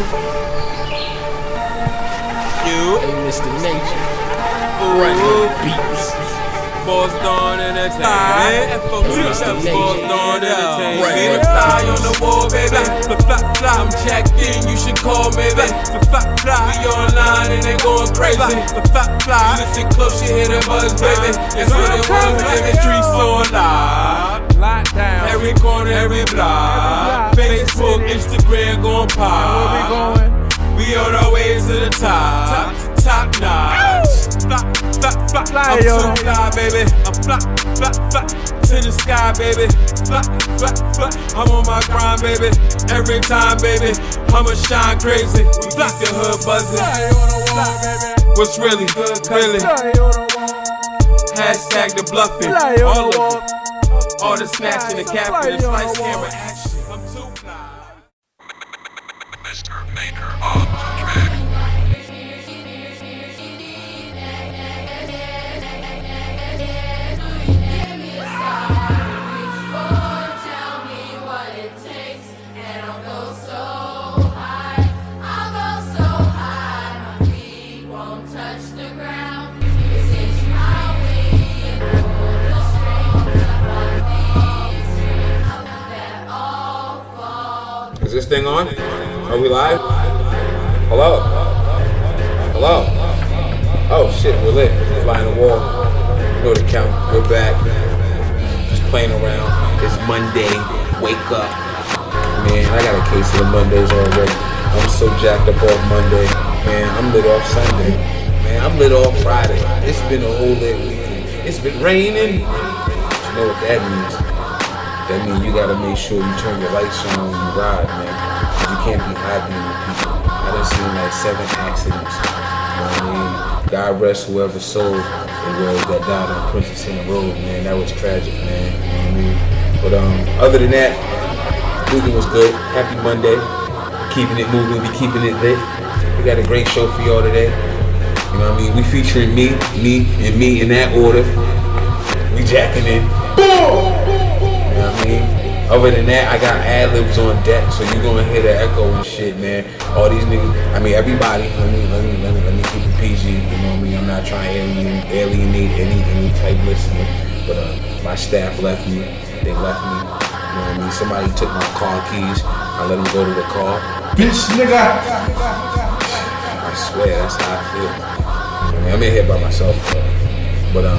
You. Hey, Mr. Nature. Ooh. Running beats. Boss Dawn Entertainment. Mr. Boss Dawn Entertainment. See the fly on the wall, baby. The fly, fly. I'm checked in. You should call me, baby. The fly, fly. We online and they going crazy. The fly, fly. Listen close, you hear the buzz, baby. It's what it was, baby. Streets on live. Lockdown. Every corner, every block. Facebook, Instagram gon' pop. Where we going? We on our way to the top, top notch. Fly, fly, fly, Fly, I'm yo. too fly, baby. I'm fly, fly, fly to the sky, baby. Fly, fly, fly. I'm on my grind, baby. Every time, baby. I'ma shine crazy. We keep the hood buzzing. Fly on the wall, baby. What's really, good, really? Fly on the wall. Hashtag the bluffing. All of it. All the snatching, the Fly capping, the on flight the wall. camera action. I'm too fly. Mr. Maker thing on? Are we live? Hello? Hello? Oh shit, we're lit. Flying the wall. You know the count. We're back. Just playing around. It's Monday. Wake up. Man, I got a case of the Mondays already. I'm so jacked up off Monday. Man, I'm lit off Sunday. Man, I'm lit off Friday. It's been a whole lit weekend. It's been raining. You know what that means? That means you gotta make sure you turn your lights on when you ride, man. you can't be hiding with people. I done seen like seven accidents. You know what I mean? God rest whoever soul it was that died on Princess Anne Road, man. That was tragic, man. You know what I mean? But um, other than that, weekend was good. Happy Monday. Keeping it moving, we keeping it lit. We got a great show for y'all today. You know what I mean? We featuring me, me, and me in that order. We jacking in. Boom! You know what I mean? Other than that, I got ad libs on deck, so you're gonna hear the echo and shit, man. All these niggas, I mean, everybody. Let me, let me, let me, let me keep it PG. You know what I mean? I'm not trying to alienate any, any type listener, but uh, my staff left me. They left me. You know what I mean? Somebody took my car keys. I let them go to the car. Bitch, nigga. I swear, that's how I feel. I mean, I'm in here by myself, but um,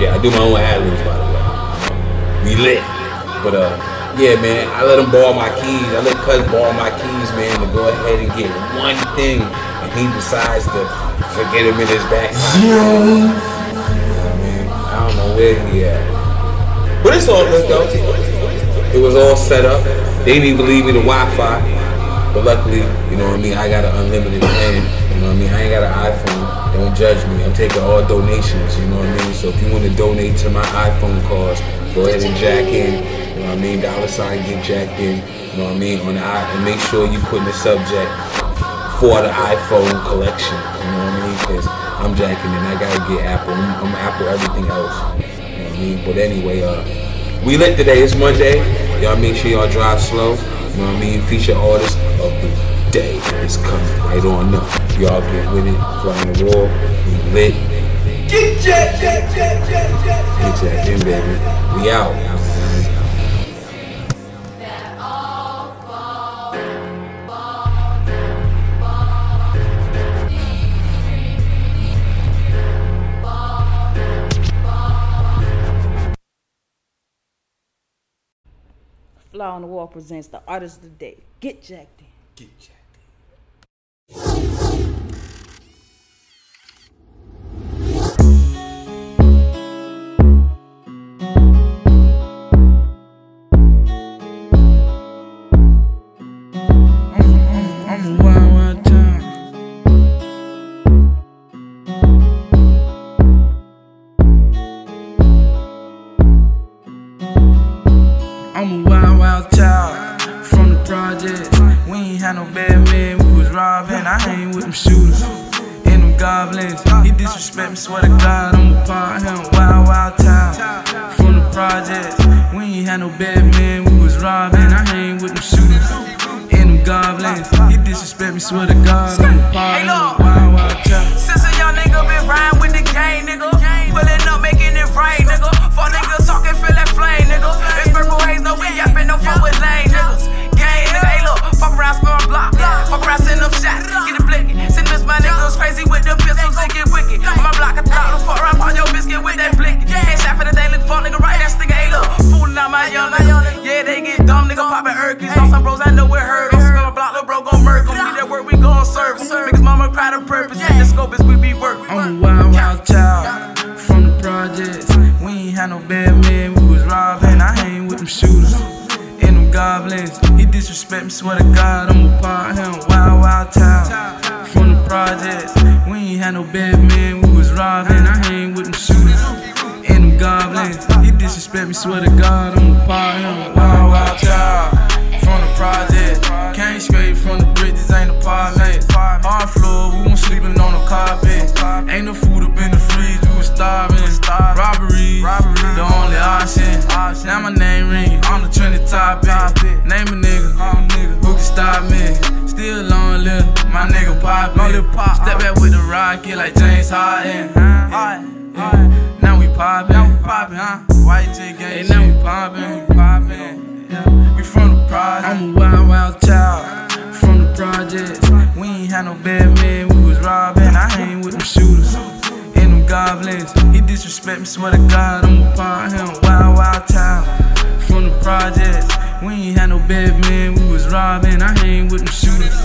yeah, I do my own ad libs, by the way. We lit, but uh, yeah, man, I let him borrow my keys. I let Cuz borrow my keys, man, to go ahead and get one thing, and he decides to forget him in his back. I mean, I don't know where he at, but it's all good though. It was all set up. They didn't even leave me the Wi-Fi. But luckily, you know what I mean, I got an unlimited plan. You know what I mean? I ain't got an iPhone. Don't judge me. I'm taking all donations, you know what I mean? So if you want to donate to my iPhone cause, go ahead and jack in. You know what I mean? Dollar sign get jacked in. You know what I mean? On the i and make sure you put in the subject for the iPhone collection. You know what I mean? Because I'm jacking in. I gotta get Apple. I'm, I'm Apple everything else. You know what I mean? But anyway, uh, we lit today. It's Monday. Y'all make sure y'all drive slow. You know what I mean? Feature artist of the day is coming right on up. Y'all get with it. Flying the wall. We lit. Get jacked, jacked, jacked, jacked, jacked. Get jacked in, baby. We out. Fly on the Wall presents the artist of the day. Get jacked in. Get jacked in. I'm a wild, wild child from the project. We ain't had no bad men, we was robbing. I hang with them shooters and them goblins. He disrespect me, swear to God, I'm a part of him. Wild, wild child from the project. We ain't had no bad men, we was robbing. I hang with them shooters and them goblins. swear to God, I'm a part Hey, of look. it. Wild, with them pistols, they get wicked. On my block, I thought them fuck around, pop your biscuit with that blinking. Ain't shot for the day, look fuck nigga, right? That's nigga, hey look. Fooling out my young niggas. Yeah, they get dumb, nigga, popping Urkies. On some bros, I know it hurt. On spin my block, little bro gon' murk 'em. We that work, we gon' serve. Niggas mama cry to purpose. The scope is we be working. I'm a wild, wild child from the projects. We ain't had no bad men, we was robbing. I hang with them shooters and them goblins. He disrespect me, swear to God, I'm a part him. Wild, wild child from the projects. Had no bad men, we was robbing. I hang with them shooters and them goblins. He disrespect me, swear to God, I'm a part him. Wild, wild child from the project. Came straight from the bridges, ain't apartments. Hard floor, we won't sleeping on the carpet. Ain't no food up in the fridge, we was starving. Robbery, the only option. Now my name ring, I'm the trending topic. Name a Still long live, my nigga poppin'. Step back with the rocket like James Harden. Yeah. Now we poppin', poppin', huh? White J gang, now we poppin', poppin'. Yeah. We from the project. I'm a wild, wild child from the project. We ain't had no bad men, we was robbing. I hang with them shooters and them goblins. He disrespect me, swear to God, I'm a part of him. Wild, wild child from the projects. We ain't had no bad men, we was robbing. I hang with them shooters and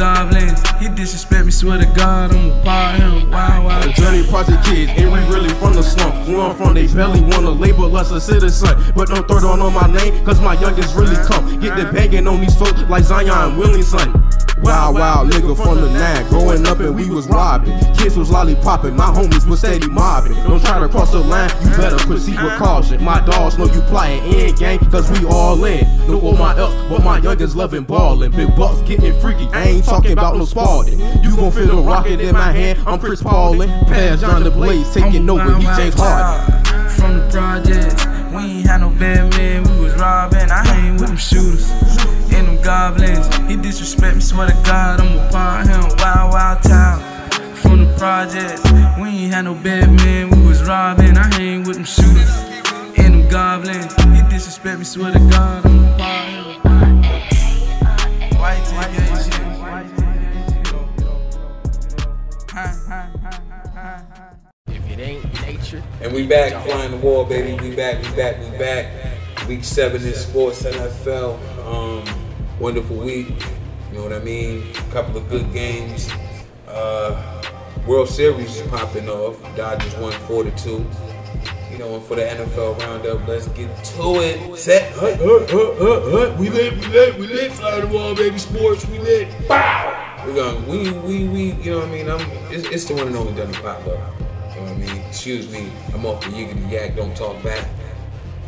goblins. He disrespect me, swear to God, I'm a part of him. Wild, wild child. Journey Project kids, and we really from the slum. We on from they belly, wanna label us a citizen. But don't throw it on my name, cause my youngest really come. Get the banging on these folks like Zion Williamson. Wild, wild nigga from the nine. Growing up and we was robbing. Kids was lollipopping, my homies was steady mobbing. Don't try to cross the line, you better proceed with caution. My dogs know you plotting in gang, cause we all in. No all my else, but my youngest loving ballin'. Big bucks getting freaky, I ain't talking about no Spalding. You gon' feel the rocket in my hand, I'm Chris Paulin. Pass John the Blaze, taking over, he James Harden. From the project, we ain't had no bad men, we was robbing. I hang with them shooters them goblins. He disrespect me, swear to God, I'm a part of him. Wild, wild child from the projects. We ain't had no bad men, we was robbing. I hang with them shooters and them goblins. He disrespect me, swear to God, I'm a part of him. White J. If it ain't nature, And we back flying the wall, baby. We back, we back, we back. Week seven in sports, NFL. Um, wonderful week. You know what I mean? couple of good games. Uh, World Series is popping off. Dodgers won four to two. You know, and for the NFL roundup, let's get to it. Set. Hut, hut, hut, hut, hut. We lit, we lit, we lit. Fly the wall, baby. Sports, we lit. Bow. We're going. We, we, we. You know what I mean? I'm. It's, it's the one and only Dunny Pop up. You know what I mean? Excuse me. I'm off the yiggity yak. Don't talk back.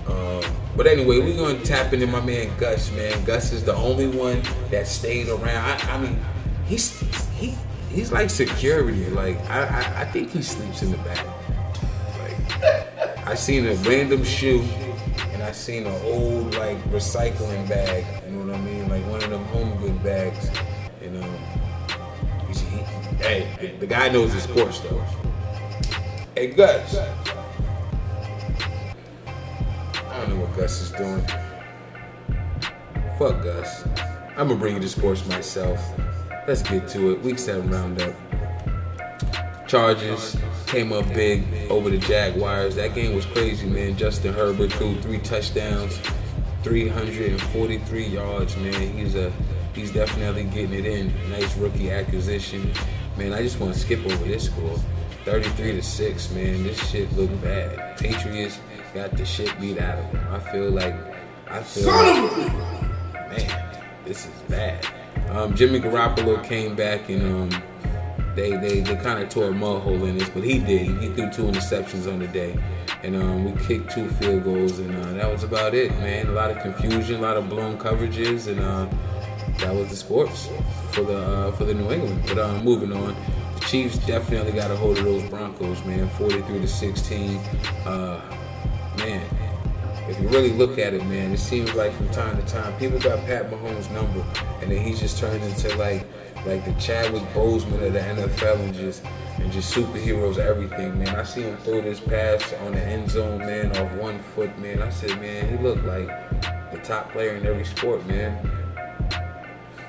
Um, but anyway, we're gonna tap into my man Gus. Man, Gus is the only one that stayed around. I, I mean, he's he he's like security. Like I, I I think he sleeps in the back. Like I seen a random shoe, and I seen an old like recycling bag. You know what I mean? Like one of them home good bags. You know. he, he, hey, the, the guy knows his sports though. Hey Gus. I don't know what Gus is doing. Fuck Gus. I'm gonna bring you to sports myself. Let's get to it. Week seven roundup. Chargers came up big over the Jaguars. That game was crazy, man. Justin Herbert threw three touchdowns, 343 yards, man. He's a he's definitely getting it in. Nice rookie acquisition. Man, I just want to skip over this score. 33 to 6, man. This shit look bad. Patriots got the shit beat out of them. I feel like I feel like, man, this is bad. Um, Jimmy Garoppolo came back and um, they they, they kind of tore a mud hole in this, but he did. He threw two interceptions on the day, and um, we kicked two field goals, and uh, that was about it, man. A lot of confusion, a lot of blown coverages, and uh, that was the sports for the uh, for the New England. But uh, moving on, Chiefs definitely got a hold of those Broncos, man. 43 to 16. Uh, man, if you really look at it, man, it seems like from time to time people got Pat Mahomes' number, and then he just turns into like like the Chadwick Boseman of the NFL and just and just superheroes everything, man. I see him throw this pass on the end zone, man, off one foot, man. I said, man, he looked like the top player in every sport, man.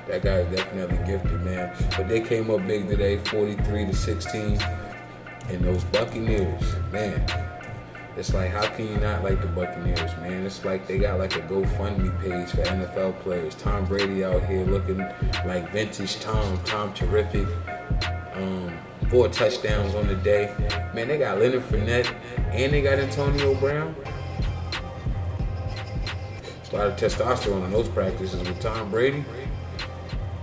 That guy is definitely gifted, man. But they came up big today, 43 to 16. And those Buccaneers, man, it's like how can you not like the Buccaneers, man? It's like they got like a GoFundMe page for NFL players. Tom Brady out here looking like vintage Tom, Tom terrific. Um, four touchdowns on the day. Man, they got Leonard Fournette and they got Antonio Brown. It's a lot of testosterone in those practices with Tom Brady.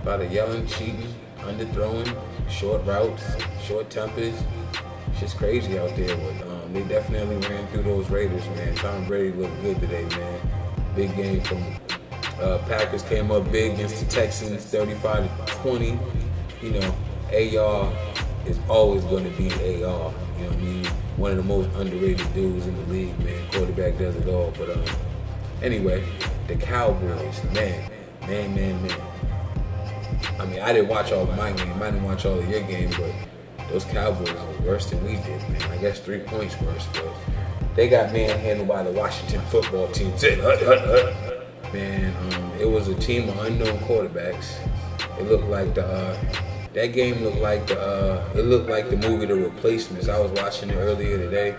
A lot of yelling, cheating, underthrowing, short routes, short tempers. Shit's crazy out there. But um, they definitely ran through those Raiders, man. Tom Brady looked good today, man. Big game from uh, Packers came up big against the Texans, 35 to 20. You know, AR is always going to be AR. You know what I mean? One of the most underrated dudes in the league, man. Quarterback does it all. But um, anyway, the Cowboys, man, man, man, man. I mean, I didn't watch all of my game. I didn't watch all of your game, but those Cowboys were worse than we did, man. I guess three points worse, but they got manhandled by the Washington football team. Man, um, it was a team of unknown quarterbacks. It looked like the uh, that game looked like the uh, it looked like the movie The Replacements. I was watching it earlier today.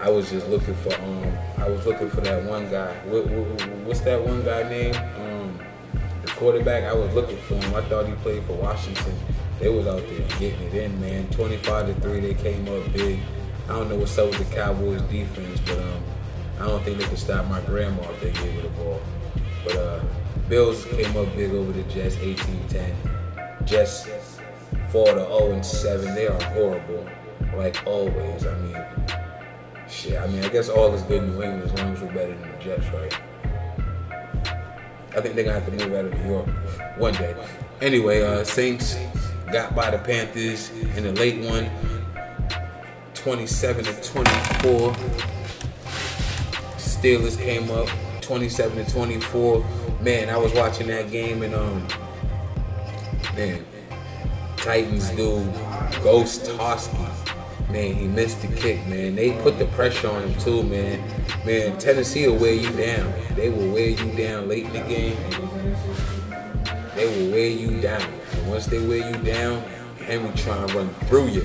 I was just looking for um, I was looking for that one guy. What, what, what's that one guy name? Um, the quarterback. I was looking for him. I thought he played for Washington. They was out there getting it in, man. 25 to three, they came up big. I don't know what's up with the Cowboys defense, but um, I don't think they could stop my grandma if they gave her the ball. But uh, Bills came up big over the Jets, 18-10. Jets fall to 0 and 7. They are horrible, like always. I mean, shit. I mean, I guess all is good in New England as long as we're better than the Jets, right? I think they're gonna have to move out of New York one day. Anyway, uh, Saints got by the Panthers in the late one, 27 to 24. Steelers came up 27 to 24. Man, I was watching that game and um, man, Titans dude, Gostkowski. Man, he missed the kick, man. They put the pressure on him too, man. Man, Tennessee will wear you down. Man. They will wear you down late in the game. They will wear you down. And once they wear you down, Henry try and run through you.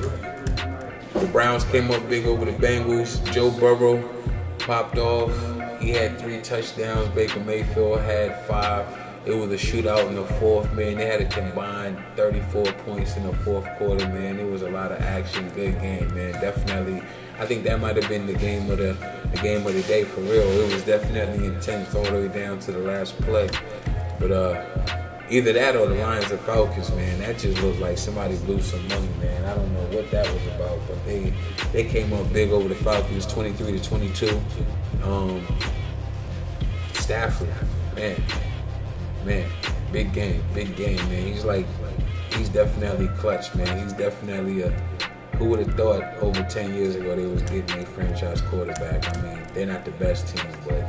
The Browns came up big over the Bengals. Joe Burrow popped off. He had three touchdowns. Baker Mayfield had five. It was a shootout in the fourth, man. They had a combined 34 points in the fourth quarter, man. It was a lot of action. Good game, man. Definitely. I think that might have been the game of the, the game of the day for real. It was definitely intense all the way down to the last play. But uh either that or the Lions and Falcons, man. That just looked like somebody blew some money, man. I don't know what that was about, but they they came up big over the Falcons, 23 to 22. Um, Stafford, man, man, big game, big game, man. He's like, he's definitely clutch, man. He's definitely a. Who would have thought over 10 years ago they was getting a franchise quarterback? I mean, they're not the best team, but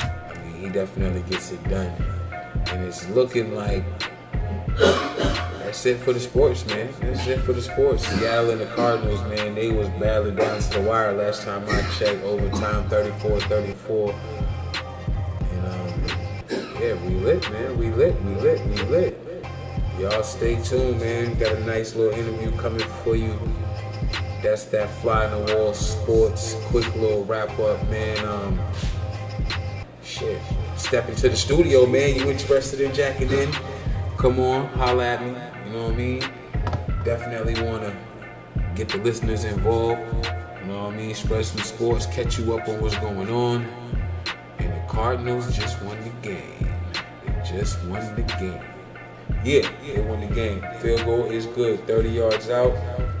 I mean, he definitely gets it done and it's looking like that's it for the sports, man. That's it for the sports. Seattle and the Cardinals, man, they was battling down to the wire last time I checked. Overtime, 34-34. And um, yeah, we lit, man. We lit, we lit, we lit. Y'all stay tuned, man. Got a nice little interview coming for you. That's that fly in the wall sports. Quick little wrap up, man. Um, shit step into the studio, man, you interested in jacking in, come on, holla at me. You know what I mean? Definitely want to get the listeners involved. You know what I mean? Spread some sports, catch you up on what's going on. And the Cardinals just won the game. Just won the game. Yeah, they won the game. Field goal is good. 30 yards out.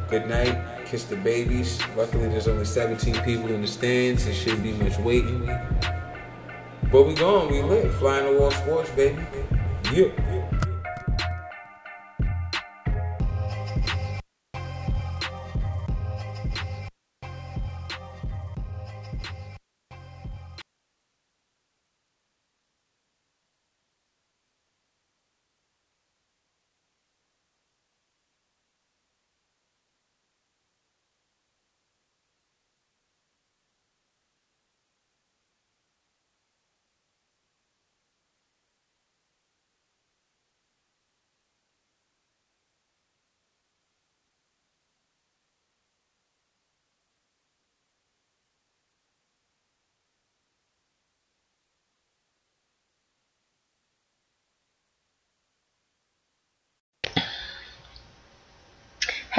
Good night. Kiss the babies. Luckily, there's only 17 people in the stands. There shouldn't be much waiting. But we gone, we lit. Flying the wall sports, baby. Yeah.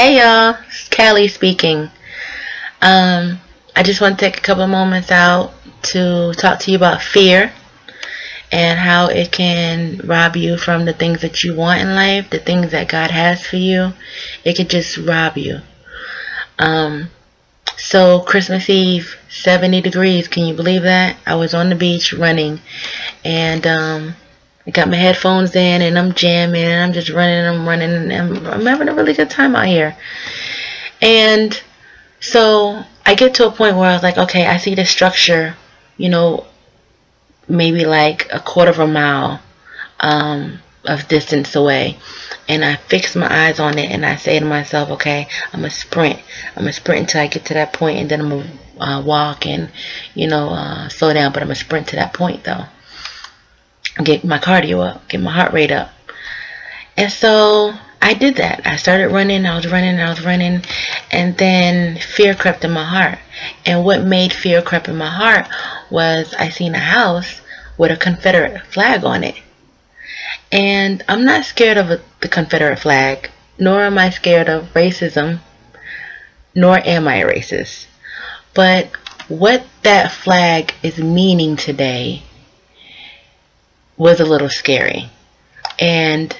Hey y'all, it's Callie speaking. Um, I just want to take a couple moments out to talk to you about fear and how it can rob you from the things that you want in life, the things that God has for you. It could just rob you. Um, so Christmas Eve, 70 degrees. Can you believe that? I was on the beach running and um, I got my headphones in and I'm jamming and I'm just running and I'm running and I'm, I'm having a really good time out here. And so I get to a point where I was like, okay, I see the structure, you know, maybe like a quarter of a mile um, of distance away. And I fix my eyes on it and I say to myself, okay, I'm going to sprint. I'm going to sprint until I get to that point and then I'm going to uh, walk and, you know, uh, slow down. But I'm going to sprint to that point though. Get my cardio up, get my heart rate up. And so I did that. I started running, I was running, I was running, and then fear crept in my heart. And what made fear creep in my heart was I seen a house with a Confederate flag on it. And I'm not scared of a, the Confederate flag, nor am I scared of racism, nor am I racist. But what that flag is meaning today was a little scary. And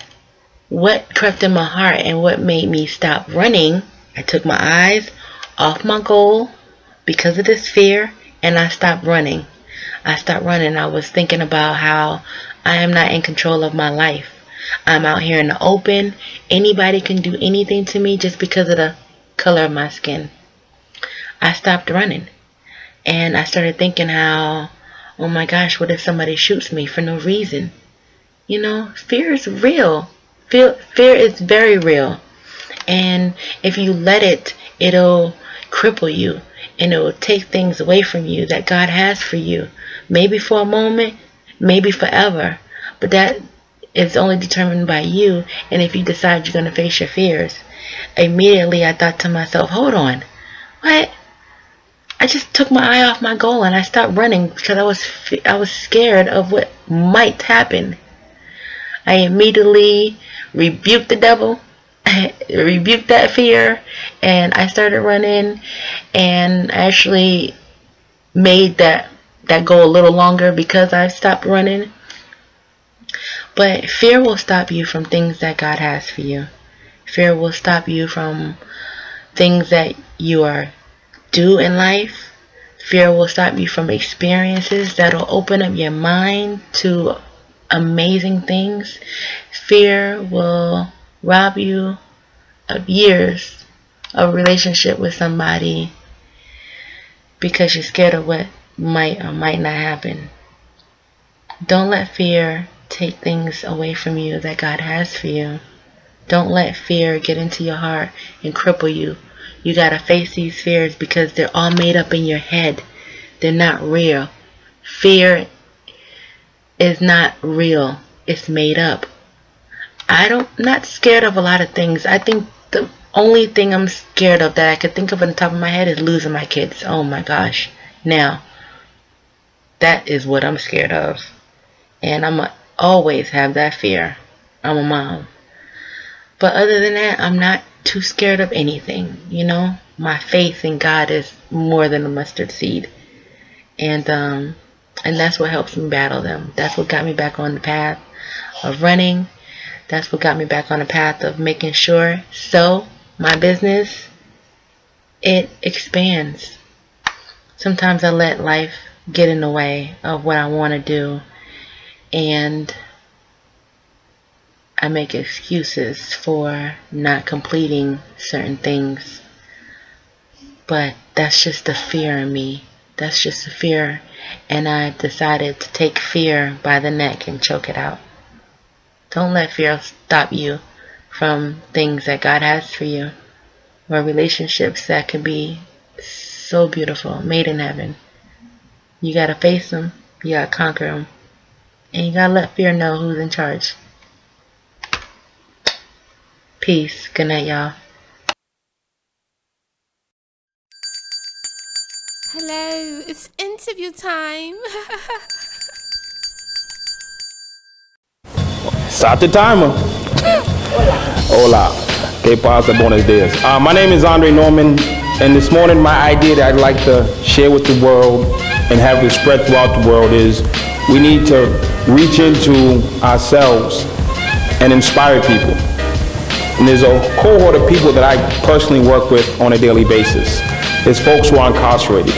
what crept in my heart and what made me stop running, I took my eyes off my goal because of this fear and I stopped running. I stopped running. I was thinking about how I am not in control of my life. I'm out here in the open. Anybody can do anything to me just because of the color of my skin. I stopped running. And I started thinking how, oh my gosh, what if somebody shoots me for no reason? You know, fear is real. Fear, fear is very real. And if you let it, it'll cripple you and it will take things away from you that God has for you. Maybe for a moment, maybe forever. But that is only determined by you and if you decide you're going to face your fears. Immediately I thought to myself, hold on. What? I just took my eye off my goal and I stopped running because I was I was scared of what might happen. I immediately rebuked the devil, rebuked that fear, and I started running and I actually made that that goal a little longer because I stopped running. But fear will stop you from things that God has for you. Fear will stop you from things that you are due in life. Fear will stop you from experiences that'll open up your mind to amazing things. Fear will rob you of years of relationship with somebody because you're scared of what might or might not happen. Don't let fear take things away from you that God has for you. Don't let fear get into your heart and cripple you. You gotta face these fears because they're all made up in your head. They're not real. Fear is not real. It's made up. I don't not scared of a lot of things. I think the only thing I'm scared of that I could think of on the top of my head is losing my kids. Oh my gosh. Now, that is what I'm scared of. And I'm always have that fear. I'm a mom. But other than that, I'm not too scared of anything. You know, my faith in God is more than a mustard seed. And um and that's what helps me battle them. That's what got me back on the path of running. That's what got me back on the path of making sure so my business it expands. Sometimes I let life get in the way of what I want to do and I make excuses for not completing certain things. But that's just the fear in me. That's just the fear. And I have decided to take fear by the neck and choke it out. Don't let fear stop you from things that God has for you or relationships that can be so beautiful, made in heaven. You gotta face them, you gotta conquer them, and you gotta let fear know who's in charge. Peace. Good night, y'all. Hello, it's interview time. Start the timer. Hola. Que pasa, buenos dias. Uh, my name is Andre Norman, and this morning my idea that I'd like to share with the world and have it spread throughout the world is we need to reach into ourselves and inspire people. And there's a cohort of people that I personally work with on a daily basis. It's folks who are incarcerated.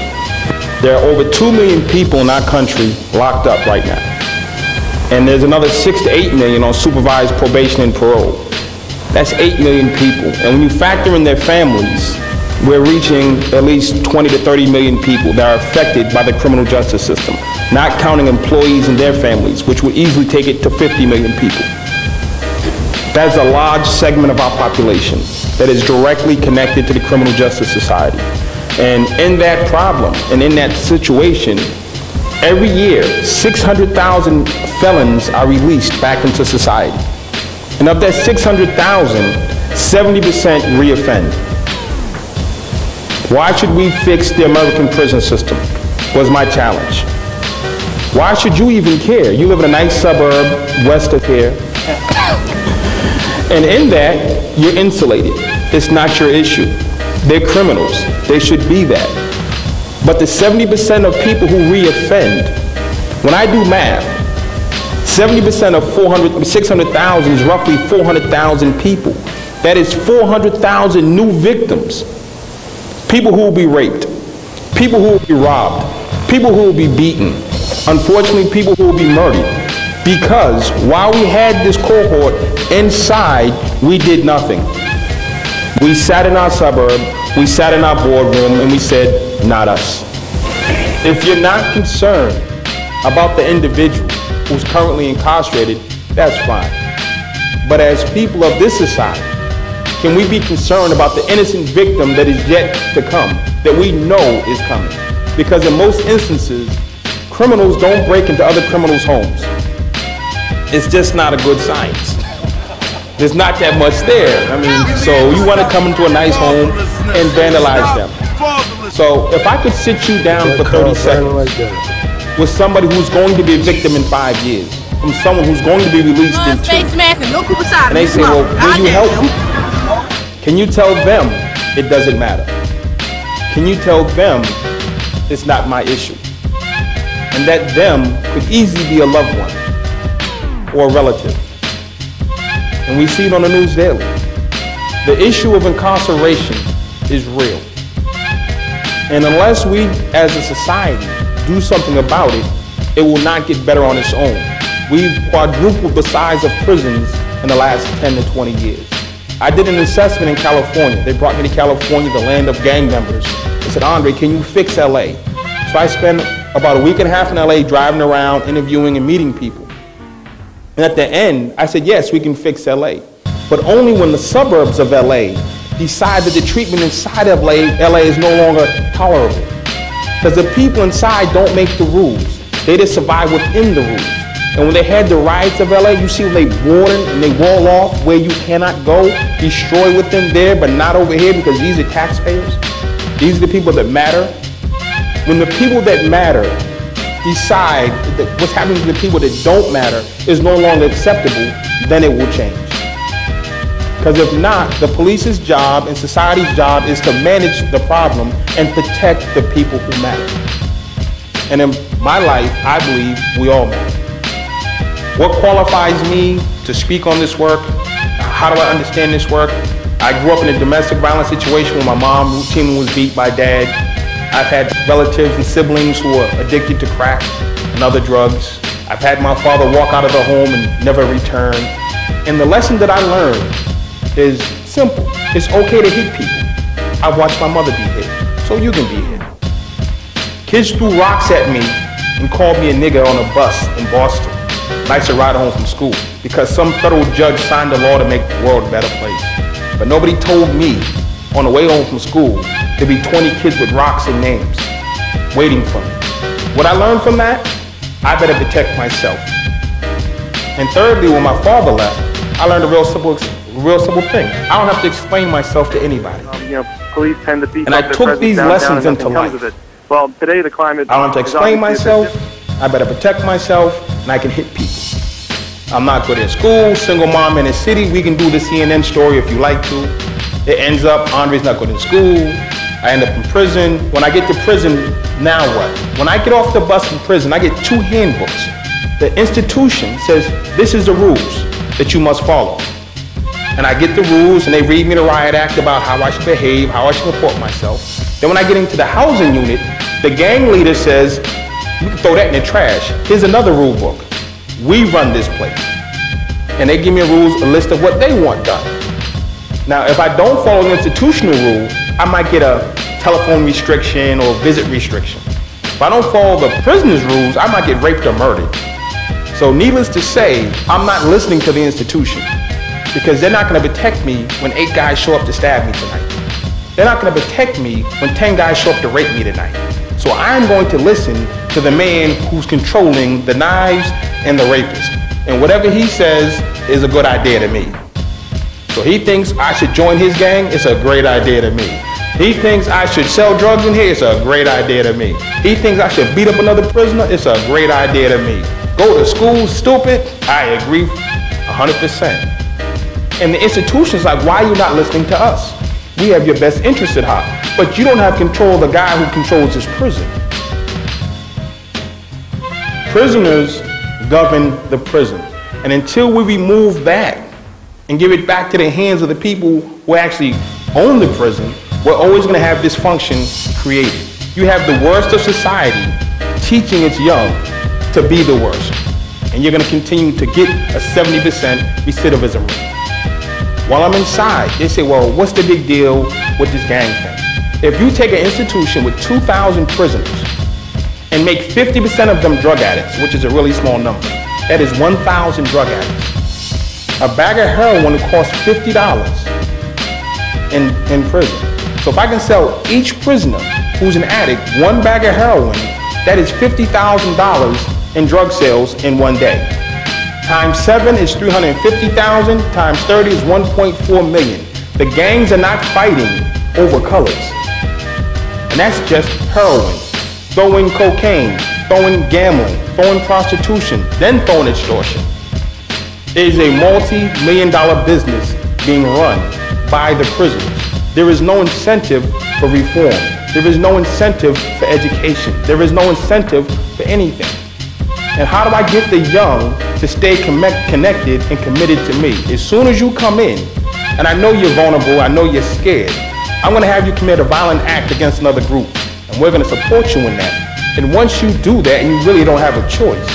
There are over 2 million people in our country locked up right now. And there's another 6 to 8 million on supervised probation and parole. That's 8 million people. And when you factor in their families, we're reaching at least 20 to 30 million people that are affected by the criminal justice system, not counting employees and their families, which would easily take it to 50 million people. That's a large segment of our population that is directly connected to the criminal justice society. And in that problem and in that situation, every year 600,000 felons are released back into society. And of that 600,000, 70% reoffend. Why should we fix the American prison system? Was my challenge. Why should you even care? You live in a nice suburb west of here. And in that, you're insulated. It's not your issue. They're criminals. They should be that. But the 70% of people who reoffend, when I do math, 70% of 400, 600,000 is roughly 400,000 people. That is 400,000 new victims. People who will be raped, people who will be robbed, people who will be beaten, unfortunately, people who will be murdered. Because while we had this cohort inside, we did nothing. We sat in our suburb, we sat in our boardroom, and we said, not us. If you're not concerned about the individual who's currently incarcerated, that's fine. But as people of this society, can we be concerned about the innocent victim that is yet to come, that we know is coming? Because in most instances, criminals don't break into other criminals' homes. It's just not a good science. There's not that much there. I mean, so you want to come into a nice home and vandalize them. So if I could sit you down for 30 seconds with somebody who's going to be a victim in five years, from someone who's going to be released in two, Face and and they say, well, will you help me? Can you tell them it doesn't matter? Can you tell them it's not my issue? And that them could easily be a loved one or a relative. And we see it on the news daily. The issue of incarceration is real. And unless we as a society do something about it, it will not get better on its own. We've quadrupled the size of prisons in the last 10 to 20 years. I did an assessment in California. They brought me to California, the land of gang members. They said, Andre, can you fix LA? So I spent about a week and a half in LA driving around, interviewing and meeting people. And at the end, I said, yes, we can fix LA. But only when the suburbs of LA decide that the treatment inside of LA, LA is no longer tolerable. Because the people inside don't make the rules. They just survive within the rules. And when they had the riots of LA, you see when they warn and they wall off where you cannot go, destroy within there, but not over here because these are taxpayers. These are the people that matter. When the people that matter decide that what's happening to the people that don't matter is no longer acceptable, then it will change. Because if not, the police's job and society's job is to manage the problem and protect the people who matter. And in my life, I believe we all matter. What qualifies me to speak on this work? How do I understand this work? I grew up in a domestic violence situation where my mom routinely was beat by dad. I've had relatives and siblings who are addicted to crack and other drugs. I've had my father walk out of the home and never return. And the lesson that I learned is simple. It's okay to hit people. I've watched my mother be hit, so you can be hit. Kids threw rocks at me and called me a nigger on a bus in Boston. Used to ride home from school because some federal judge signed a law to make the world a better place. But nobody told me on the way home from school to be 20 kids with rocks and names waiting for me. What I learned from that, I better protect myself. And thirdly, when my father left, I learned a real simple, real simple thing. I don't have to explain myself to anybody. Um, you know, police tend to beat And I took these downtown lessons and into life. Well, today the climate. I don't have to explain a myself. I better protect myself, and I can hit people. I'm not good at school, single mom in the city. We can do the CNN story if you like to. It ends up Andre's not good in school. I end up in prison. When I get to prison, now what? When I get off the bus from prison, I get two handbooks. The institution says this is the rules that you must follow. And I get the rules and they read me the riot act about how I should behave, how I should report myself. Then when I get into the housing unit, the gang leader says, you can throw that in the trash. Here's another rule book. We run this place. And they give me a rules, a list of what they want done. Now, if I don't follow the institutional rule, I might get a telephone restriction or visit restriction. If I don't follow the prisoner's rules, I might get raped or murdered. So needless to say, I'm not listening to the institution because they're not going to protect me when eight guys show up to stab me tonight. They're not going to protect me when 10 guys show up to rape me tonight. So I'm going to listen to the man who's controlling the knives and the rapist. And whatever he says is a good idea to me. So he thinks I should join his gang, it's a great idea to me. He thinks I should sell drugs in here, it's a great idea to me. He thinks I should beat up another prisoner, it's a great idea to me. Go to school, stupid, I agree 100%. And the institution's like, why are you not listening to us? We have your best interest at heart. But you don't have control of the guy who controls his prison. Prisoners govern the prison. And until we remove that and give it back to the hands of the people who actually own the prison, we're always going to have dysfunction created. You have the worst of society teaching its young to be the worst. And you're going to continue to get a 70% recidivism rate. While I'm inside, they say, well, what's the big deal with this gang thing? If you take an institution with 2,000 prisoners and make 50% of them drug addicts, which is a really small number, that is 1,000 drug addicts. A bag of heroin costs $50 in, in prison. So if I can sell each prisoner who's an addict one bag of heroin, that is $50,000 in drug sales in one day. Times seven is 350,000, times 30 is 1.4 million. The gangs are not fighting over colors. And that's just heroin, throwing cocaine, throwing gambling, throwing prostitution, then throwing extortion. It is a multi-million dollar business being run by the prisoners. There is no incentive for reform. There is no incentive for education. There is no incentive for anything. And how do I get the young to stay connect, connected and committed to me? As soon as you come in, and I know you're vulnerable, I know you're scared, I'm going to have you commit a violent act against another group. And we're going to support you in that. And once you do that and you really don't have a choice,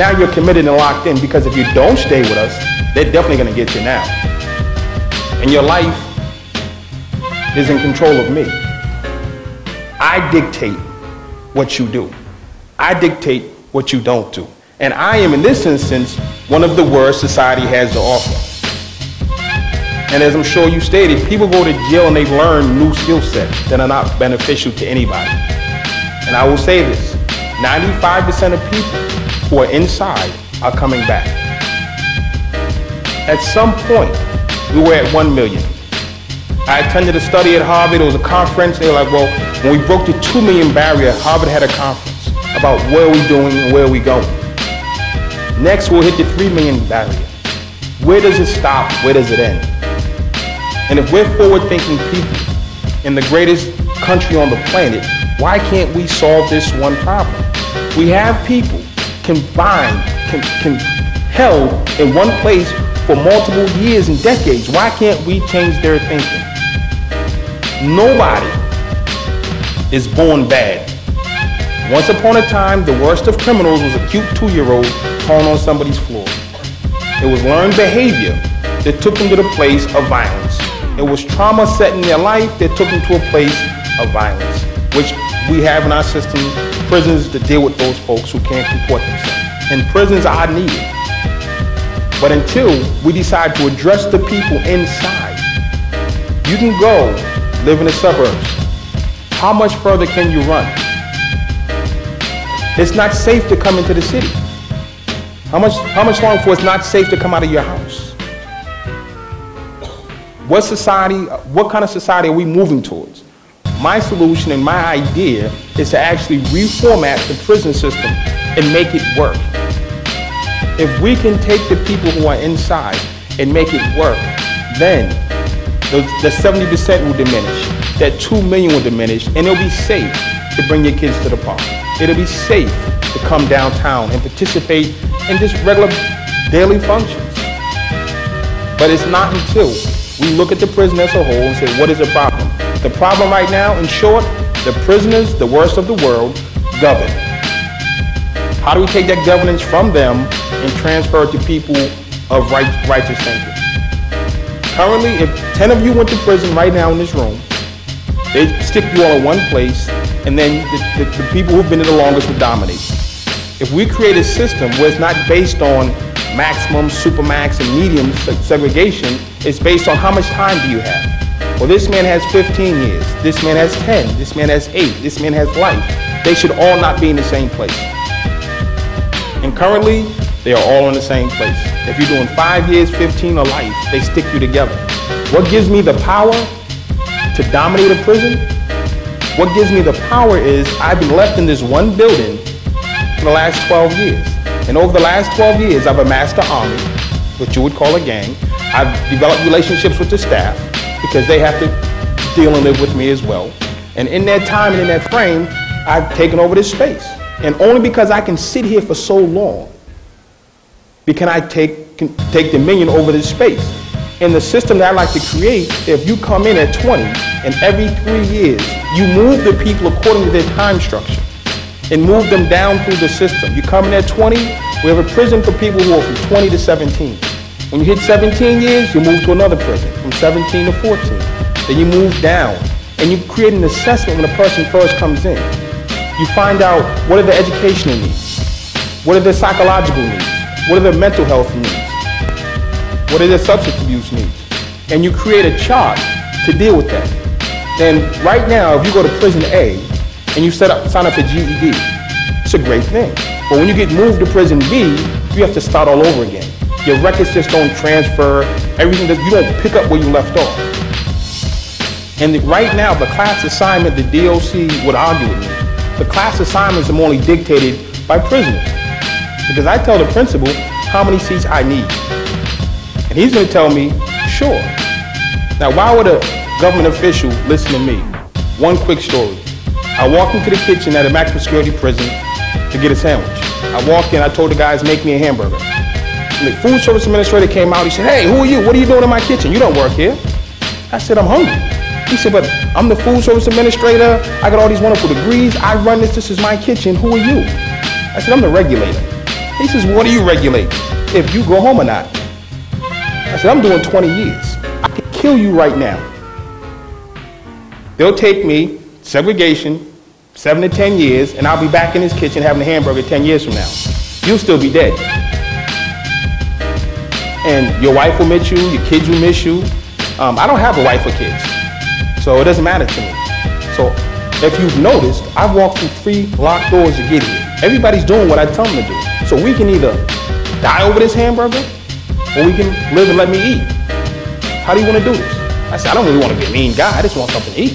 now you're committed and locked in because if you don't stay with us, they're definitely going to get you now. And your life is in control of me. I dictate what you do. I dictate what you don't do. And I am, in this instance, one of the worst society has to offer. And as I'm sure you stated, people go to jail and they learn new skill sets that are not beneficial to anybody. And I will say this, 95% of people who are inside are coming back. At some point, we were at 1 million. I attended a study at Harvard, it was a conference, they were like, well, when we broke the 2 million barrier, Harvard had a conference about where we doing and where are we going. Next, we'll hit the 3 million barrier. Where does it stop? Where does it end? And if we're forward-thinking people in the greatest country on the planet, why can't we solve this one problem? We have people combined, can, can, held in one place for multiple years and decades. Why can't we change their thinking? Nobody is born bad. Once upon a time, the worst of criminals was a cute two-year-old falling on somebody's floor. It was learned behavior that took them to the place of violence. It was trauma set in their life that took them to a place of violence, which we have in our system, prisons to deal with those folks who can't comport themselves. And prisons are needed. But until we decide to address the people inside, you can go live in the suburbs. How much further can you run? It's not safe to come into the city. How much, how much longer before it's not safe to come out of your house? What society, what kind of society are we moving towards? My solution and my idea is to actually reformat the prison system and make it work. If we can take the people who are inside and make it work, then the, the 70% will diminish, that 2 million will diminish, and it'll be safe to bring your kids to the park. It'll be safe to come downtown and participate in just regular daily functions. But it's not until we look at the prison as a whole and say, what is the problem? The problem right now, in short, the prisoners, the worst of the world, govern. How do we take that governance from them and transfer it to people of right, righteous thinking? Currently, if 10 of you went to prison right now in this room, they stick you all in one place, and then the, the, the people who've been in the longest would dominate. If we create a system where it's not based on maximum, supermax, and medium segregation, it's based on how much time do you have. Well, this man has 15 years, this man has 10, this man has 8, this man has life. They should all not be in the same place. And currently, they are all in the same place. If you're doing 5 years, 15, or life, they stick you together. What gives me the power to dominate a prison? What gives me the power is I've been left in this one building for the last 12 years. And over the last 12 years, I've amassed an army, what you would call a gang. I've developed relationships with the staff because they have to deal and live with me as well. And in that time and in that frame, I've taken over this space. And only because I can sit here for so long, can I take, can take dominion over this space. In the system that I like to create, if you come in at 20 and every three years you move the people according to their time structure and move them down through the system. You come in at 20, we have a prison for people who are from 20 to 17. When you hit 17 years, you move to another prison from 17 to 14. Then you move down and you create an assessment when a person first comes in. You find out what are their educational needs, what are their psychological needs, what are their mental health needs, what are their substance abuse needs, and you create a chart to deal with that. Then right now, if you go to prison A and you set up, sign up for GED, it's a great thing. But when you get moved to prison B, you have to start all over again. Your records just don't transfer. Everything that you don't pick up where you left off. And the- right now, the class assignment, the DOC would argue with me. The class assignments are only dictated by prisoners. Because I tell the principal how many seats I need. And he's going to tell me, sure. Now, why would a government official listen to me? One quick story. I walked into the kitchen at a maximum security prison to get a sandwich. I walked in, I told the guys, make me a hamburger. The food service administrator came out, he said, hey, who are you? What are you doing in my kitchen? You don't work here. I said, I'm hungry. He said, but I'm the food service administrator. I got all these wonderful degrees. I run this. This is my kitchen. Who are you? I said, I'm the regulator. He says, what do you regulate? If you go home or not. I said, I'm doing 20 years. I could kill you right now. They'll take me, segregation, seven to 10 years, and I'll be back in this kitchen having a hamburger 10 years from now. You'll still be dead. And your wife will miss you, your kids will miss you. Um, I don't have a wife or kids, so it doesn't matter to me. So if you've noticed, I've walked through three locked doors to get here. Everybody's doing what I tell them to do. So we can either die over this hamburger, or we can live and let me eat. How do you want to do this? I said, I don't really want to be a mean guy. I just want something to eat.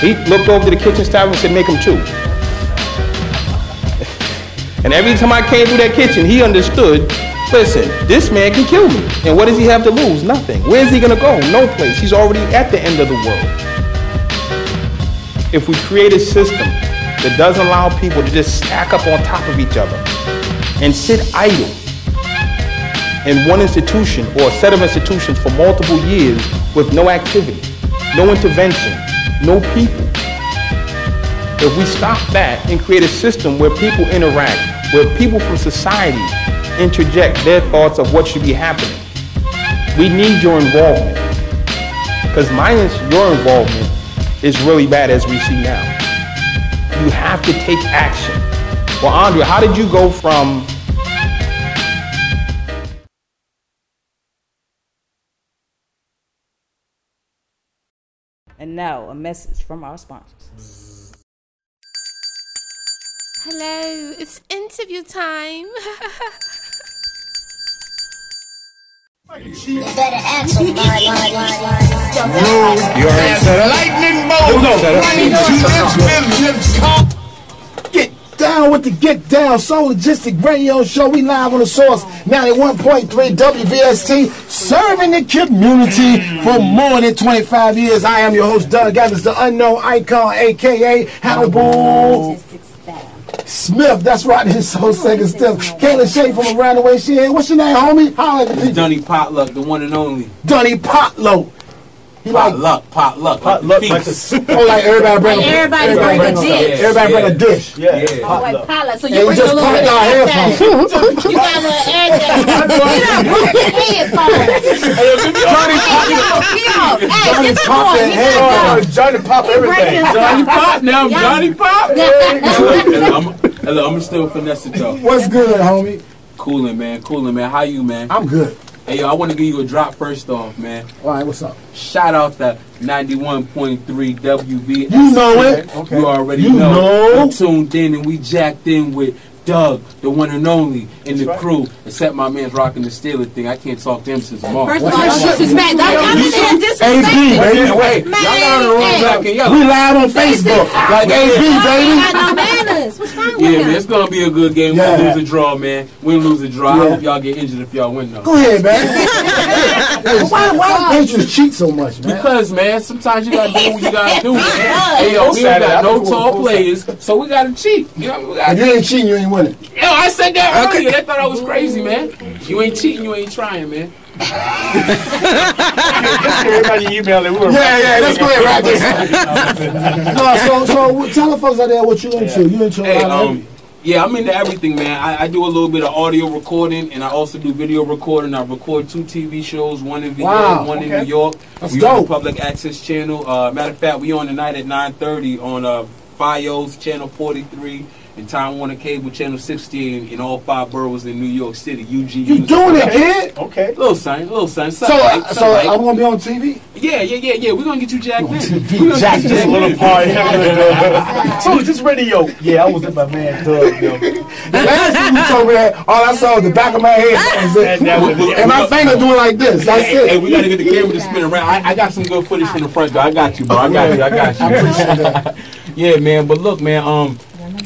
He looked over to the kitchen staff and said, make them two. and every time I came through that kitchen, he understood, listen, this man can kill me. And what does he have to lose? Nothing. Where's he going to go? No place. He's already at the end of the world. If we create a system that doesn't allow people to just stack up on top of each other and sit idle in one institution or a set of institutions for multiple years with no activity, no intervention, no people. If we stop that and create a system where people interact, where people from society interject their thoughts of what should be happening, we need your involvement. Because minus your involvement is really bad as we see now. You have to take action. Well, Andre, how did you go from And now, a message from our sponsors. Hello, it's interview time. You better ask somebody. You already said it. Lightning bolt. Get down. with the Get Down Soul Logistic Radio Show. We live on the source 91.3 WVST, serving the community for more than 25 years. I am your host, Doug Evans, the unknown icon, aka Hannibal Smith. That's right, his soul second step. Kayla Shea from around the way she is. What's your name, homie? Holla at the people. Dunny Potluck, the one and only. Dunny Potluck. He like Potluck, potluck, Potluck, like like the feast. Oh, like everybody bring Like everybody bring a dish. Everybody bring a dish. Yeah. Oh, wait, potluck. So you we bring just a little pop bit our of headphones. You got a little everything. Get up, put the headphones. Johnny Hey, get off, get off. Hey, Johnny get the Pop that get head. Oh, Johnny Pop everything. Johnny. Pop now, Johnny Pop. Yeah. I'm, I'm, I'm still finesse it though. What's good, homie? Cooling, man. Cooling, man. How you, man? I'm good. Hey, yo, I want to give you a drop first off, man. All right, what's up? Shout out to 91.3 WV. You know it. Okay. You already You know. know. Tuned in and we jacked in with Doug, the one and only, and the crew. Except my man's rocking the Steeler thing. I can't talk to him since March. First of all, don't disrespect. Don't come in there and disrespect. AB, baby. Wait, y'all got on the wrong jacket. Yo. We live on Facebook. Like AB, You baby. got no manners. What's wrong with Yeah, man, it's gonna be a good game. Yeah. We'll lose a draw, man. We'll lose a draw. I hope y'all get injured if y'all win, though. Go ahead, man. why why the Patriots cheat so much, man? Because man, sometimes you gotta do what you gotta do. Man. Hey yo, we Post ain't got no tall players, so we gotta cheat. You know, we If gotta you ain't cheating, you ain't winning. Yo, I said that earlier. They thought I was crazy, man. You ain't cheating, you ain't trying, man. Everybody email it. We were Yeah, yeah, let's go ahead, wrap this up. no, so, so tell the folks out there what you into. You into a Hey, lot of um, yeah, I'm into everything, man. I, I do a little bit of audio recording, and I also do video recording. I record two TV shows, one in VA, Wow, one in. New York. That's we on dope. the public access channel. Uh, matter of fact, we on tonight at 9:30 on uh, FiOS channel 43 and Time Warner Cable channel 16 in all five boroughs in New York City. UG. You doing it, kid? Okay. Little son, little son. So, son, uh, right, so son, right. I'm gonna be on TV. Yeah, yeah, yeah, yeah. We're gonna get you jacked in. TV, We gonna jacked get you in. jacked A little in. party. so just radio. Yeah, I was with my man Doug. Yo. The last time you told me all I saw was the back of my head. Was it. And that was it. And my finger doing like this. That's Hey, hey, it. we gotta get the camera to spin around. I, I got some good footage from the front though. I got you, bro. I got you. I got you. yeah, man. But look, man. Um,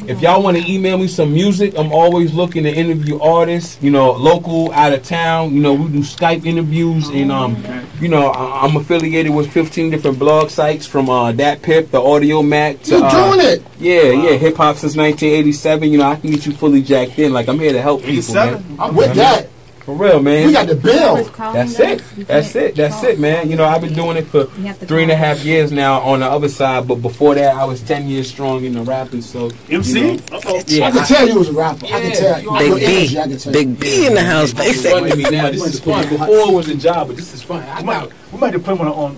if y'all want to email me some music, I'm always looking to interview artists. You know, local, out of town. You know, we do Skype interviews, and um, you know, I, I'm affiliated with 15 different blog sites from uh, DatPiff, the Audiomack. To, You uh, doing it? Yeah, yeah, hip hop since 1987. You know, I can get you fully jacked in. Like I'm here to help people, man. I'm with that. For real, man. We got the bill. That's it. That's it. That's it, man. You know, I've been doing it for three and a half years now on the other side, but before that, I was 10 years strong in the rapping, so. MC? You know, yeah, I can tell you was a rapper. I can Yeah, tell. you Your Big energy, tell. Big B in the house, It's fun me now. This is fun. Before it was a job, but this is fun. I We might, we might have put him on. on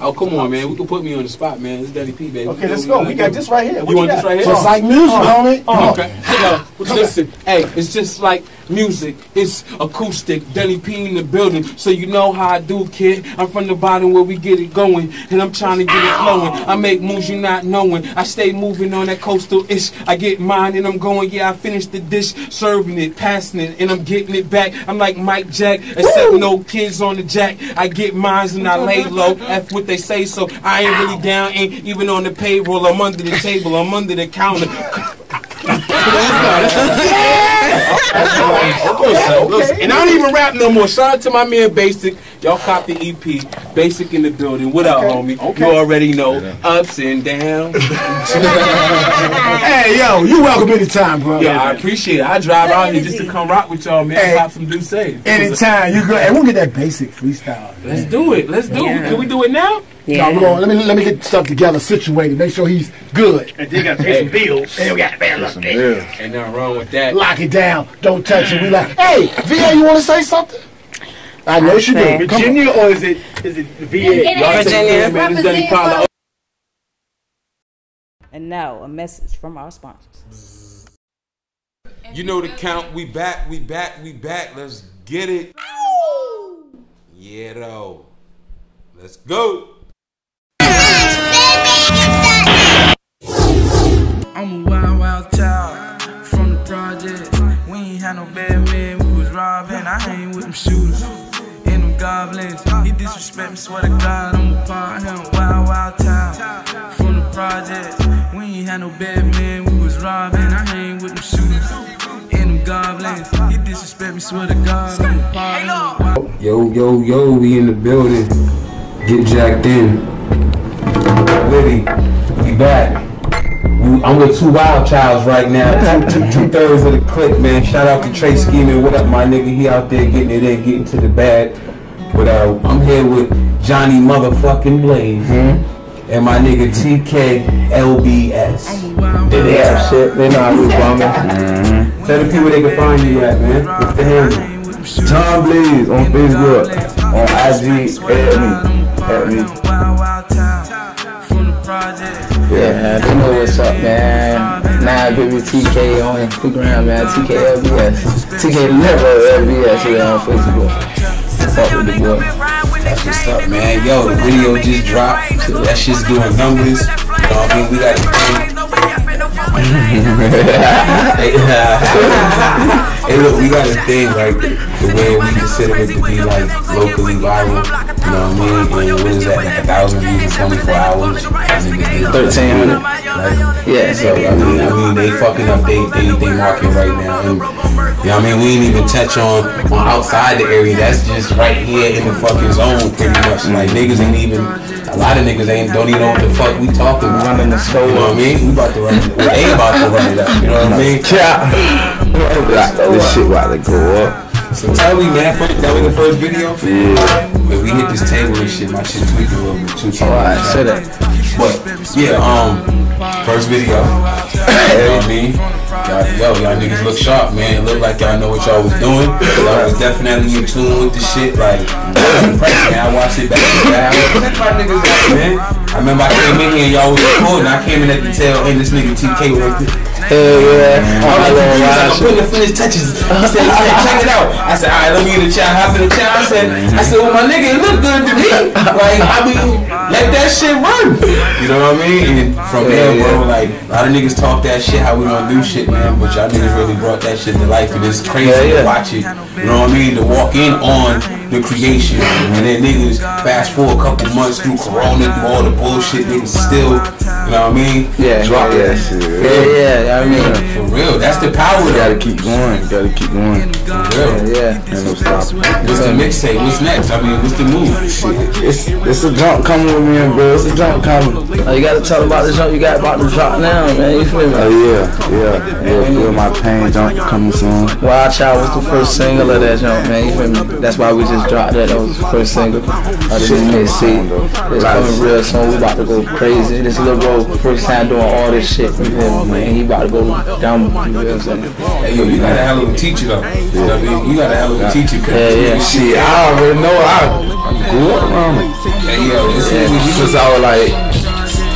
oh, come on, man. We can put me on the spot, man. It's Daddy P, baby. okay, let's go. We got this right here. What You want got? this right here? Just like music, uh-huh. homie. Oh. Okay. Listen, hey, it's just like music. It's acoustic. Denny P in the building. So you know how I do, kid. I'm from the bottom where we get it going. And I'm trying to get it flowing. I make moves you not knowing. I stay moving on that coastal ish. I get mine and I'm going, yeah, I finished the dish, serving it, passing it, and I'm getting it back. I'm like Mike Jack, except no kids on the jack. I get mines and I lay low. F what they say, so I ain't really down, ain't even on the payroll. I'm under the table, I'm under the counter. And I don't even rap no more. Shout out to my man Basic. Y'all cop the EP. Basic in the building. What up, homie? You already know. Ups and downs. Hey, yo, you welcome anytime, bro. Yeah, I appreciate it. I drive out here just to come rock with y'all, man. Hey. Pop some do say. Anytime you go, and we'll get that basic freestyle. Let's do it. Let's do it. Can we do it now? No, we're let me let me get stuff together, situated, make sure he's good. And they got to pay some bills. Hey, we got to pay a little bit. Ain't nothing wrong with that. Lock it down. Don't touch it. We like, hey, VA, you want to say something? I know you do. Come. Virginia or is it is it VA? Y'all Virginia. man. It's Denny Pollard. And now, a message from our sponsors. You know the count. We back, we back, we back. Let's get it. Yeah, though. Let's go. I'm a wild, wild child from the project. We ain't had no bad men, we was robbing. I hang with them shooters and them goblins. He disrespect me, swear to God, I'm a part him. Wild, wild child from the project. We ain't had no bad man, we was robbing. I hang with them shooters and them goblins. He disrespect me, swear to God, I'm a part Yo, yo, yo, we in the building. Get jacked in. Liddy, we back. We- I'm with two wild childs right now. Two, two, two thirds of the clip, man. Shout out to Trey Scheming. What up, my nigga? He out there getting it in, getting to the bag. But uh, I'm here with Johnny motherfucking Blaze. And my nigga TK LBS. They have shit. They know how we bumming. Tell the people they can find you at, man. What's the handle? Tom Blaze on Facebook, on IG, add me, add me. Yeah, they know what's up, man. Now baby TK on Instagram, man. TK LBS. TK never LBS yeah, on Facebook. Fuck with the boy. That's what's up, man. Yo, the video just dropped. That shit's doing numbers. You know what I mean? We got to hey, hey, look, we got a thing like the way we consider it to be like locally viral. You know what I mean? And what is that? Like a thousand views in 24 hours. Thirteen hundred. Right? Yeah. So I mean, I mean, they fucking up they they they market right now. And, you know what I mean? We ain't even touch on on outside the area. That's just right here in the fucking zone, pretty much. Like niggas ain't even. A lot of niggas ain't don't even know what the fuck we talking about. Running the store. You know what I mean? We about to run. it. They about to run it up. You know what I mean? Yeah. This shit about to go up. So tell me, man, first, that was the first video? Yeah. But we hit this table and shit, my shit tweaked a little bit too. So Alright, say that. But, yeah, um, first video. You know what I mean? Y'all, yo, y'all niggas look sharp, man. It looked like y'all know what y'all was doing. Y'all was definitely in tune with the shit. Like, I was impressed, man. I watched it back to back. I my niggas out, man. I remember I came in here and y'all was recording. I came in at the tail end. This nigga TK was Oh, like, oh, yeah. I was like, oh, he was like, I'm putting the finished touches. He said, he said, check it out. I said, all right, let me get a chat. Hop in the chat. I said, I said, well, my nigga, it look good to me. Like, I mean, let that shit run. You know what I mean? And from there, bro, like, a lot of niggas talk that shit, how we gonna do shit, man. But y'all niggas really brought that shit to life. And it's crazy to Yeah, yeah. watch it. You know what I mean? To walk in on the creation. And then niggas fast forward a couple months through Corona, through all the bullshit, niggas still, you know what I mean? Yeah, Drop yeah, that shit. Yeah, yeah, I mean. For real, that's the power. You gotta keep going. You gotta keep going. For real. Yeah, yeah. Ain't no stopping. What's the mixtape? What's next? I mean, what's the move? It's it's a jump coming with me, and bro. It's a jump coming. Oh, you gotta tell about the jump you got about to drop now, man. You feel me? Oh yeah, yeah, yeah. Feel my pain jump coming soon. Wild Child was the first single of that jump, man. You feel me? That's why we just dropped that. That was the first single. I didn't miss it. It's coming real soon. We about to go crazy. This little bro first time doing all this shit. You feel me, man? He about to go down. You feel what I'm saying? Hey, yo, you got a hell of a teacher though. You know what I mean? You got a hell of a teacher. Yeah, yeah. See, I already know. I grew up around it. Hey, yo, this Yeah, is was like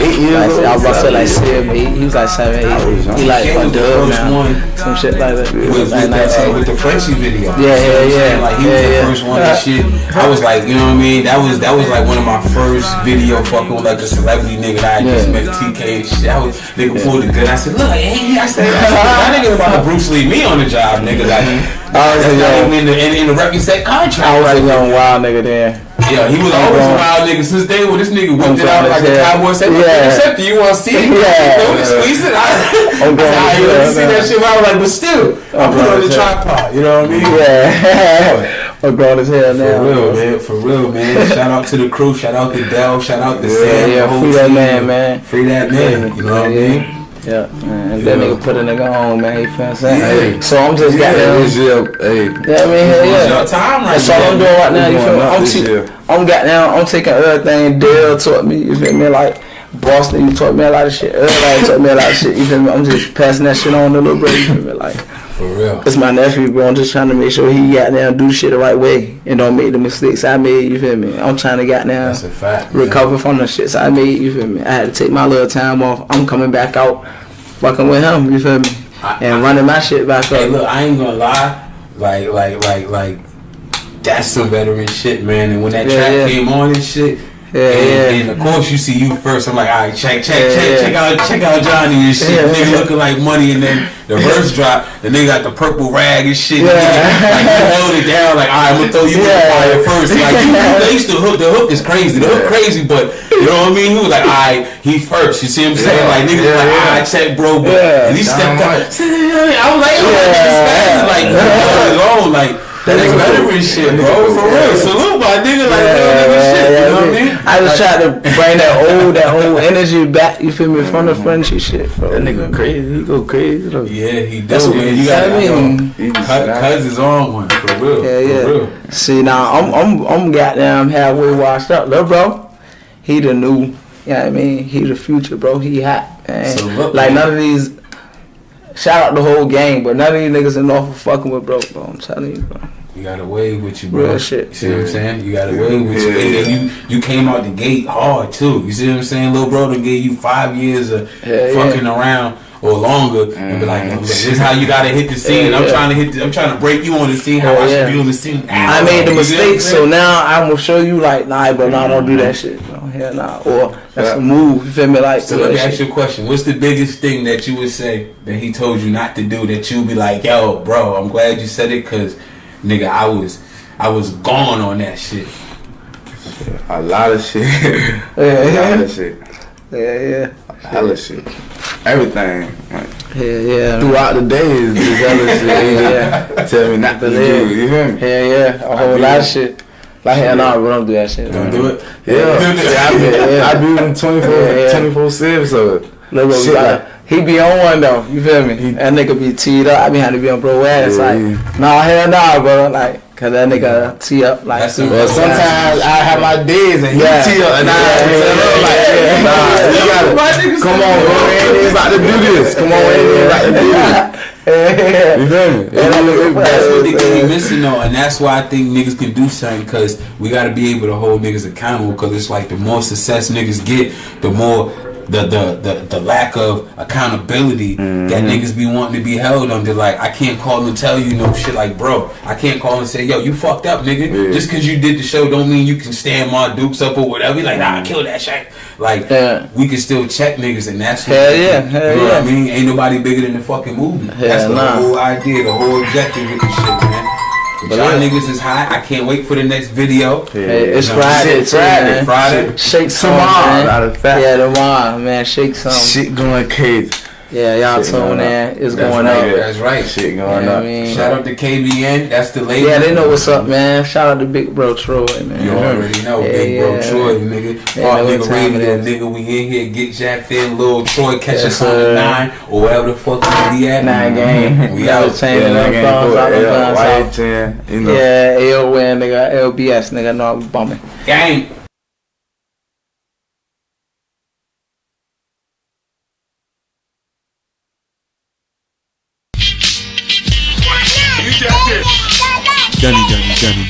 eight years Like, old. I was about to say like seven, seven, eight. He was like seven, eight. He like a was dub first now. one Some shit like that. with, like with, the, uh, with the Frenchie video. Yeah, You know what I'm yeah, yeah. Like he was the yeah. first one and shit. I was like, you know what I mean? That was that was like one of my first video fucking with like a celebrity nigga that I just Yeah. met TK and shit. I was nigga pulled the gun. I said, look, hey, I said, I said, that nigga about to Bruce Lee me on the job, nigga. Like, I was that's a not even in the in, in the record set contract. I was a Like, young wild nigga then. Yeah, he was always a wild nigga since day when this nigga whipped it out like a cowboy said, Yeah. except you want to see it? Yeah. Don't squeeze it. I, I'm grown I hell, see that shit. I was like, but still, I I'm put it grown on the tripod. You know what I mean? Yeah. I'm grown as hell now. For real, man. For real, man. shout out to the crew. Shout out to Dell. Shout out to Yeah, Sam. the yeah, free that man, man. Free that man. You know what I mean? Yeah, man. And that Yeah. nigga put a nigga on, man. You feel what I'm saying? Yeah. So I'm just Yeah, goddamn. this year, hey. Yeah, I mean, hell It's yeah. your time right That's all. I'm doing right now. You feel me? I'm, this te- I'm got down. I'm taking everything Dale taught me. You feel me? Like Boston, you taught me a lot of shit. Everybody taught me a lot of shit. You feel me? I'm just passing that shit on to little brother. You feel me? Like For real. it's my nephew, bro. I'm just trying to make sure he got down, and do shit the right way, and don't make the mistakes I made. You feel me? I'm trying to get down, That's a fact. man. recover from the shits I made. You feel me? I had to take my little time off. I'm coming back out, fucking with him. You feel me? I- And running my shit back Hey, up. look, I ain't gonna lie. Like, like, like, like, that's some veteran shit, man. And when that Yeah, track yeah. came on and shit, Yeah, and, yeah. and of course you see you first. I'm like, all right, check, check, Yeah, check, yeah. check out, check out Johnny and shit. Yeah, nigga yeah. looking like money, and then the verse drop. The nigga got the purple rag and shit. Yeah. Nigga, like you held it down. Like, all right, I'm gonna throw you in the Yeah. fire first. Like you, they used to hook. The hook is crazy. The hook crazy, but you know what I mean. He was like, all right, he first. You see what I'm saying? Like niggas Yeah, like, yeah. all right, check, bro. But Yeah. and he stepped Damn out. I was like, oh, that nigga spazzing. Like, like. That nigga veteran shit, bro. For real. Salute my nigga like real nigga shit. You know what I mean? I just tried to bring that old, that old energy back. You feel me from the friendship shit, bro. That nigga crazy. He go crazy though. Yeah, he That's what man. You said. got I to mean- He just Cuz snapped. Cuz is on one for real. Yeah, yeah. For real. See now, I'm I'm I'm goddamn halfway washed up, little bro. He the new, you know what I mean? He the future, bro. He hot, man. So look, like man. none of these. Shout out the whole gang, but none of these niggas in Norfolk fucking with bro, bro. I'm telling you, bro. You got away with you, bro. Real shit. You see what I'm saying? You got away with Yeah. you. And then you you came out the gate hard too. You see what I'm saying? Little bro done gave you five years of Yeah, fucking around or longer and be like, Mm. "Look, this is how you gotta hit the scene. Yeah, I'm yeah. trying to hit the, I'm trying to break you on the scene, how Yeah, I should yeah. be on the scene. I made the You see what I'm mistake, so now I'm gonna show you like, nah, bro, nah, don't do that shit. No, hell nah. Or that's a move. You feel me? Like, So let me ask you a question. What's the biggest thing that you would say that he told you not to do that you'd be like, yo, bro, I'm glad you said it because, nigga, I was, I was gone on that shit. A lot of shit. Yeah, a lot yeah, of shit. yeah, yeah, Hella shit. Everything. Like, yeah, yeah. throughout the day is just hella shit. Yeah. Tell me not to do it. You hear me? Yeah, yeah, a whole be- lot of shit. Like, hell nah, bro, don't do that shit. Don't do it. Yeah. yeah, I be, Yeah. I be on 24, Yeah, yeah. 24 7, so. Look, bro, Shit, like, like- he be on one though. You feel me? that nigga be teed up. I be having to be on bro ass. Yeah, like, yeah. nah, hell nah, bro. Like, cause that nigga tee up like. That's Well, sometimes I have my days and he Yeah. tee up and I Yeah, tell yeah, him like, yeah. nah, you gotta, come on, bro, we Ain't about to do this. Come on, we ain't even about to do this. Yeah. You feel me? Yeah, that nigga- That's what niggas be missing though, and that's why I think niggas can do something because we got to be able to hold niggas accountable. Because it's like the more success niggas get, the more the the the, the lack of accountability that mm-hmm. niggas be wanting to be held under. Like I can't call and tell you no shit. Like bro, I can't call and say yo you fucked up, nigga. Yeah. Just because you did the show don't mean you can stand my dukes up or whatever. Like nah, mm-hmm. I killed that shit. Like Yeah. we can still check niggas, and that's what Hell yeah, hell you know what I mean. Ain't nobody bigger than the fucking movie. that's Hell the nah. whole idea, the whole objective with this shit, man. But y'all yeah. niggas is high. I can't wait for the next video. Hey, it's You know, Friday, shit, too, Friday, man. Friday. Shake some, Tomorrow, man. matter of fact. Yeah, tomorrow, man. Shake some. Shit going crazy. Yeah, y'all Shit tune going in. It's That's going right. up. That's right. Shit You going know what up. I mean? Shout out to KBN. That's the lady. Yeah, they know what's up, man. Shout out to Big Bro Troy, man. You already know, Yeah, Big Bro yeah. Troy, nigga. They Park know what nigga time it radio, nigga. We in here, get jacked in, little Troy, catch Yes, us on the nine or wherever the fuck you be at. Nine game. We Gotta out. change Yeah, them that game out, them Yeah, out. white ten. Yeah, AO win, nigga. LBS, nigga. No, I'm bumming. Gang.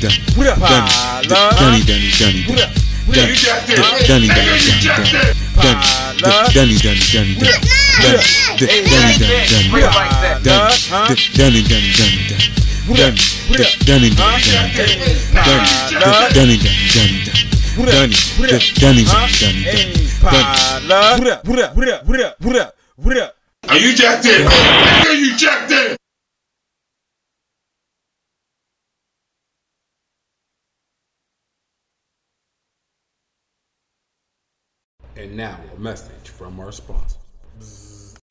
Dunny, Dunny, Dunny. What up, Dunny, Paula? Dunny, Dunny, Dunny, Dunny. Dunny, Dunny, Dunny, Dunny, Dunny. Dunny, Dunny, Dunny, Dunny. Dunny, Dunny, Dunny, Dunny. Dunny, Dunny, Dunny, Dunny. Dunny, Dunny, Dunny, Dunny. Dunny, Dunny, Dunny, Dunny. Dunny, Dunny, Dunny, Dunny. Paula. What up, what up, what up, what up, what up, what up? Are you jacked in? Are you jacked in? And now a message from our sponsor.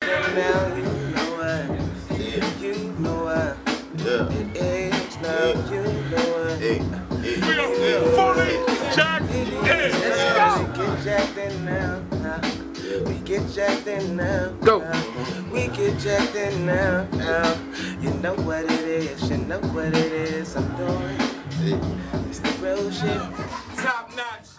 Now you know what, you know what it is. Now you know what. We fully jacked in. We get jacked in now. We get jacked in now. Go. We get jacked in now. now. You know what it is. You know what it is. I'm doing. It's the real shit. Top notch.